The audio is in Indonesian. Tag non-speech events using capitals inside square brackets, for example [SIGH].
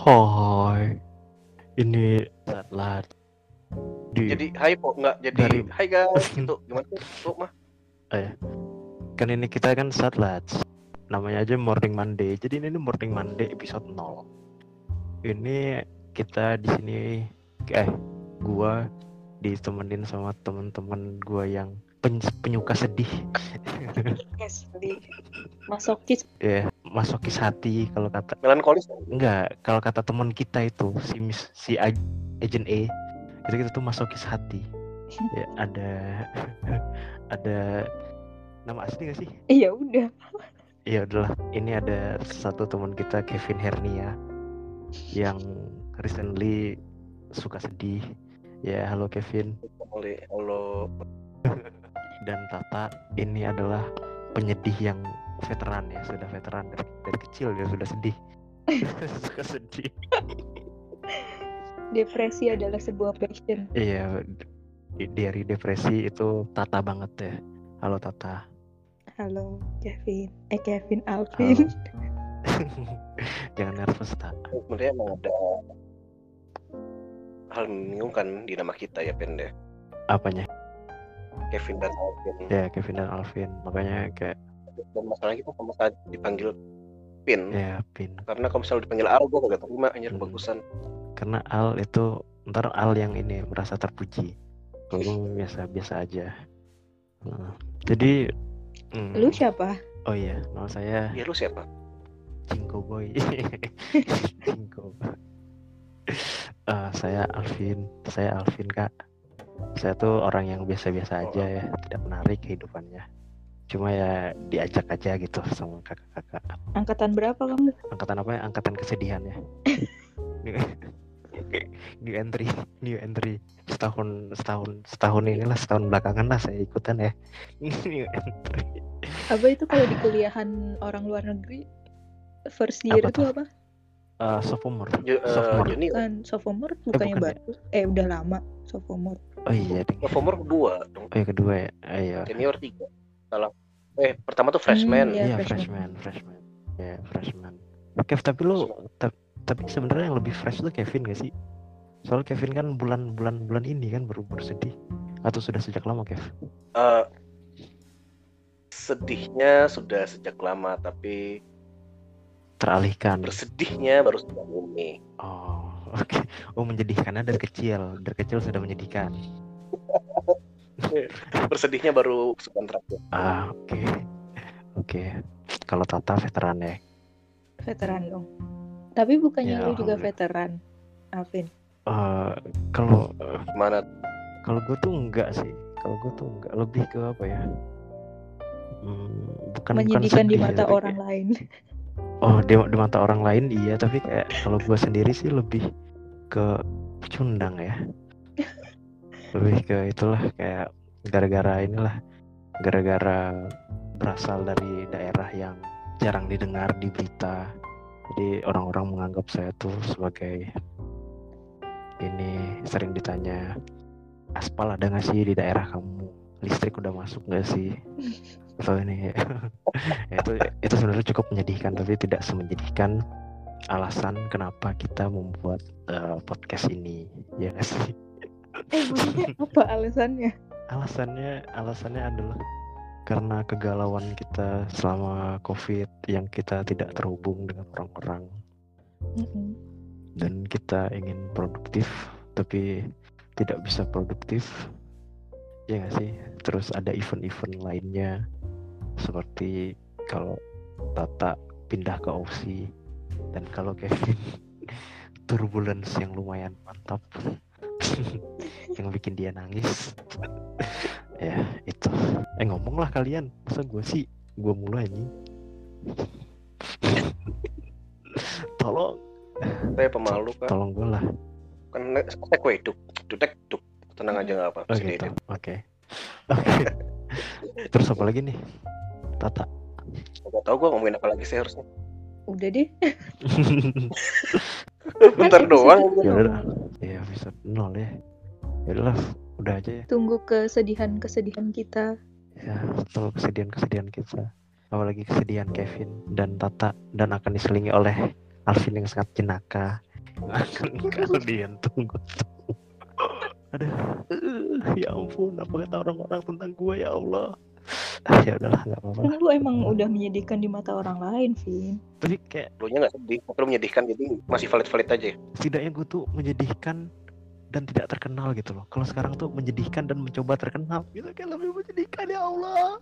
Hai, ini Satlat. Di, Jadi hai po nggak jadi Dari- hai guys [LAUGHS] itu gimana tuh mah kan ini kita kan Satlat. Namanya aja Morning Monday. Jadi ini Morning Monday episode 0. Ini kita di sini eh gua ditemenin sama teman-teman gua yang pen- penyuka sedih. Yes, di masokis. ya, masokis hati kalau kata melankolis Enggak, kalau kata teman kita itu si Miss si Aj- Agent A itu kita tuh masokis hati. [LAUGHS] Ya ada [LAUGHS] ada nama asli gak sih? Iya udah. Iya udahlah. Ini ada satu teman kita Kevin Hernia yang recently suka sedih. Ya halo Kevin oleh Allah [LAUGHS] dan Tata ini adalah penyedih yang veteran ya sudah veteran dari, dari kecil dia sudah sedih [LAUGHS] suka sedih Depresi adalah sebuah passion. Iya, dari depresi itu Tata banget ya. Halo Tata. Halo Kevin. Eh Kevin Alvin. [LAUGHS] Jangan nervous tak. sebenarnya emang ada hal membingungkan di nama kita ya Pen deh Apanya? Kevin dan Alvin Ya Kevin dan Alvin. Makanya kayak dan masalahnya kita sama saat dipanggil Pin ya Pin. karena kalau misalnya dipanggil Al gue kagak terima anjir Hmm. bagusan Karena Al itu ntar Al yang ini merasa terpuji. Kalau gue biasa biasa aja. Nah, jadi. hmm, Lu siapa? Oh iya, nama saya ya lu siapa Cinko Boy. [LAUGHS] Cinko. Eh, saya Alvin. Saya Alvin kak. Saya tuh orang yang biasa-biasa aja ya, tidak menarik kehidupannya. Cuma ya diajak aja gitu sama kakak-kakak. Angkatan berapa kamu? Angkatan apa ya? Angkatan kesedihan ya. new, [LAUGHS] new entry, new entry. Setahun, setahun, setahun inilah setahun belakangan lah saya ikutan ya. [LAUGHS] new entry. Apa itu kalau di kuliahan orang luar negeri? First year Apa itu tuh? apa? Eh, sophomore. Ju- eh, Sophomore. junior Kan sophomore bukannya bukan ya? baru. Eh udah lama sophomore. Oh iya, sophomore dua dong Oh yang kedua ya. Ayo. junior tiga salah eh pertama tuh freshman Hmm, iya. Iya freshman. freshman, freshman. Ya freshman. Kev tapi lu ta- tapi sebenarnya yang lebih fresh tuh Kevin gak sih? Soal Kevin kan bulan-bulan bulan ini kan baru bersedih atau sudah sejak lama Kev? Eh, sedihnya sudah sejak lama tapi Teralihkan. bersedihnya baru sejak ini Oh [LAUGHS] oke. Oh menjadikannya dari kecil, dari kecil sudah menyedihkan. [LAUGHS] [LAUGHS] bersedihnya baru sebulan terakhir Ah oke, oke. Kalau Tata veteran ya. Veteran dong. Tapi bukannya Ya, lu juga veteran, Alvin? Eh, kalau eh, gimana kalau gue tuh enggak sih. Kalau gue tuh enggak lebih ke apa ya? Hmm, bukan bukan Menyedihkan di sedih ya, mata tapi orang lain. [LAUGHS] Oh di, di mata orang lain iya tapi kayak kalau gue sendiri sih lebih ke pecundang ya lebih ke itulah kayak gara-gara inilah gara-gara berasal dari daerah yang jarang didengar di berita. Jadi orang-orang menganggap saya tuh sebagai ini sering ditanya aspal ada nggak sih di daerah kamu? Listrik udah masuk nggak sih? [LAUGHS] Atau ini ya, [LAUGHS] itu itu sebenarnya cukup menyedihkan tapi tidak semenyedihkan alasan kenapa kita membuat eh, podcast ini ya sih Eh maksudnya apa alasannya? alasannya alasannya adalah karena kegalauan kita selama covid yang kita tidak terhubung dengan orang-orang Mm-mm. dan kita ingin produktif tapi tidak bisa produktif ya nggak sih terus ada event-event lainnya seperti kalau Tata pindah ke Aussie dan kalau Kevin [LAUGHS] turbulence yang lumayan mantap [LAUGHS] yang bikin dia nangis [LAUGHS] ya itu eh ngomonglah kalian masa gue sih gue mulai anjing [LAUGHS] tolong saya pemalu kan tolong gue lah kan saya kue duk dudek duk tenang aja nggak apa Oh gitu. Oke. Oke. Terus apa lagi nih? Tata. nggak tahu gua ngomongin apa lagi sih harusnya Udah deh. bentar doang ya udah. Episode nol ya. Ya udahlah, udah aja ya. Tunggu kesedihan-kesedihan kita. Ya, betul kesedihan-kesedihan kita. Apalagi kesedihan Kevin dan Tata dan akan diselingi oleh Alvin yang sangat jenaka [LAUGHS] kalau dia tunggu aduh eh, ya ampun apa kata orang-orang tentang gue ya Allah Ah, ya udahlah nggak apa-apa Kan lu emang udah menyedihkan di mata orang lain, Vin. tapi kayak Lu nya nggak sedih, lu menyedihkan jadi masih valid-valid aja. ya. setidaknya gue tuh menyedihkan dan tidak terkenal gitu loh kalau sekarang tuh menyedihkan dan mencoba terkenal gitu kayak lebih menyedihkan ya Allah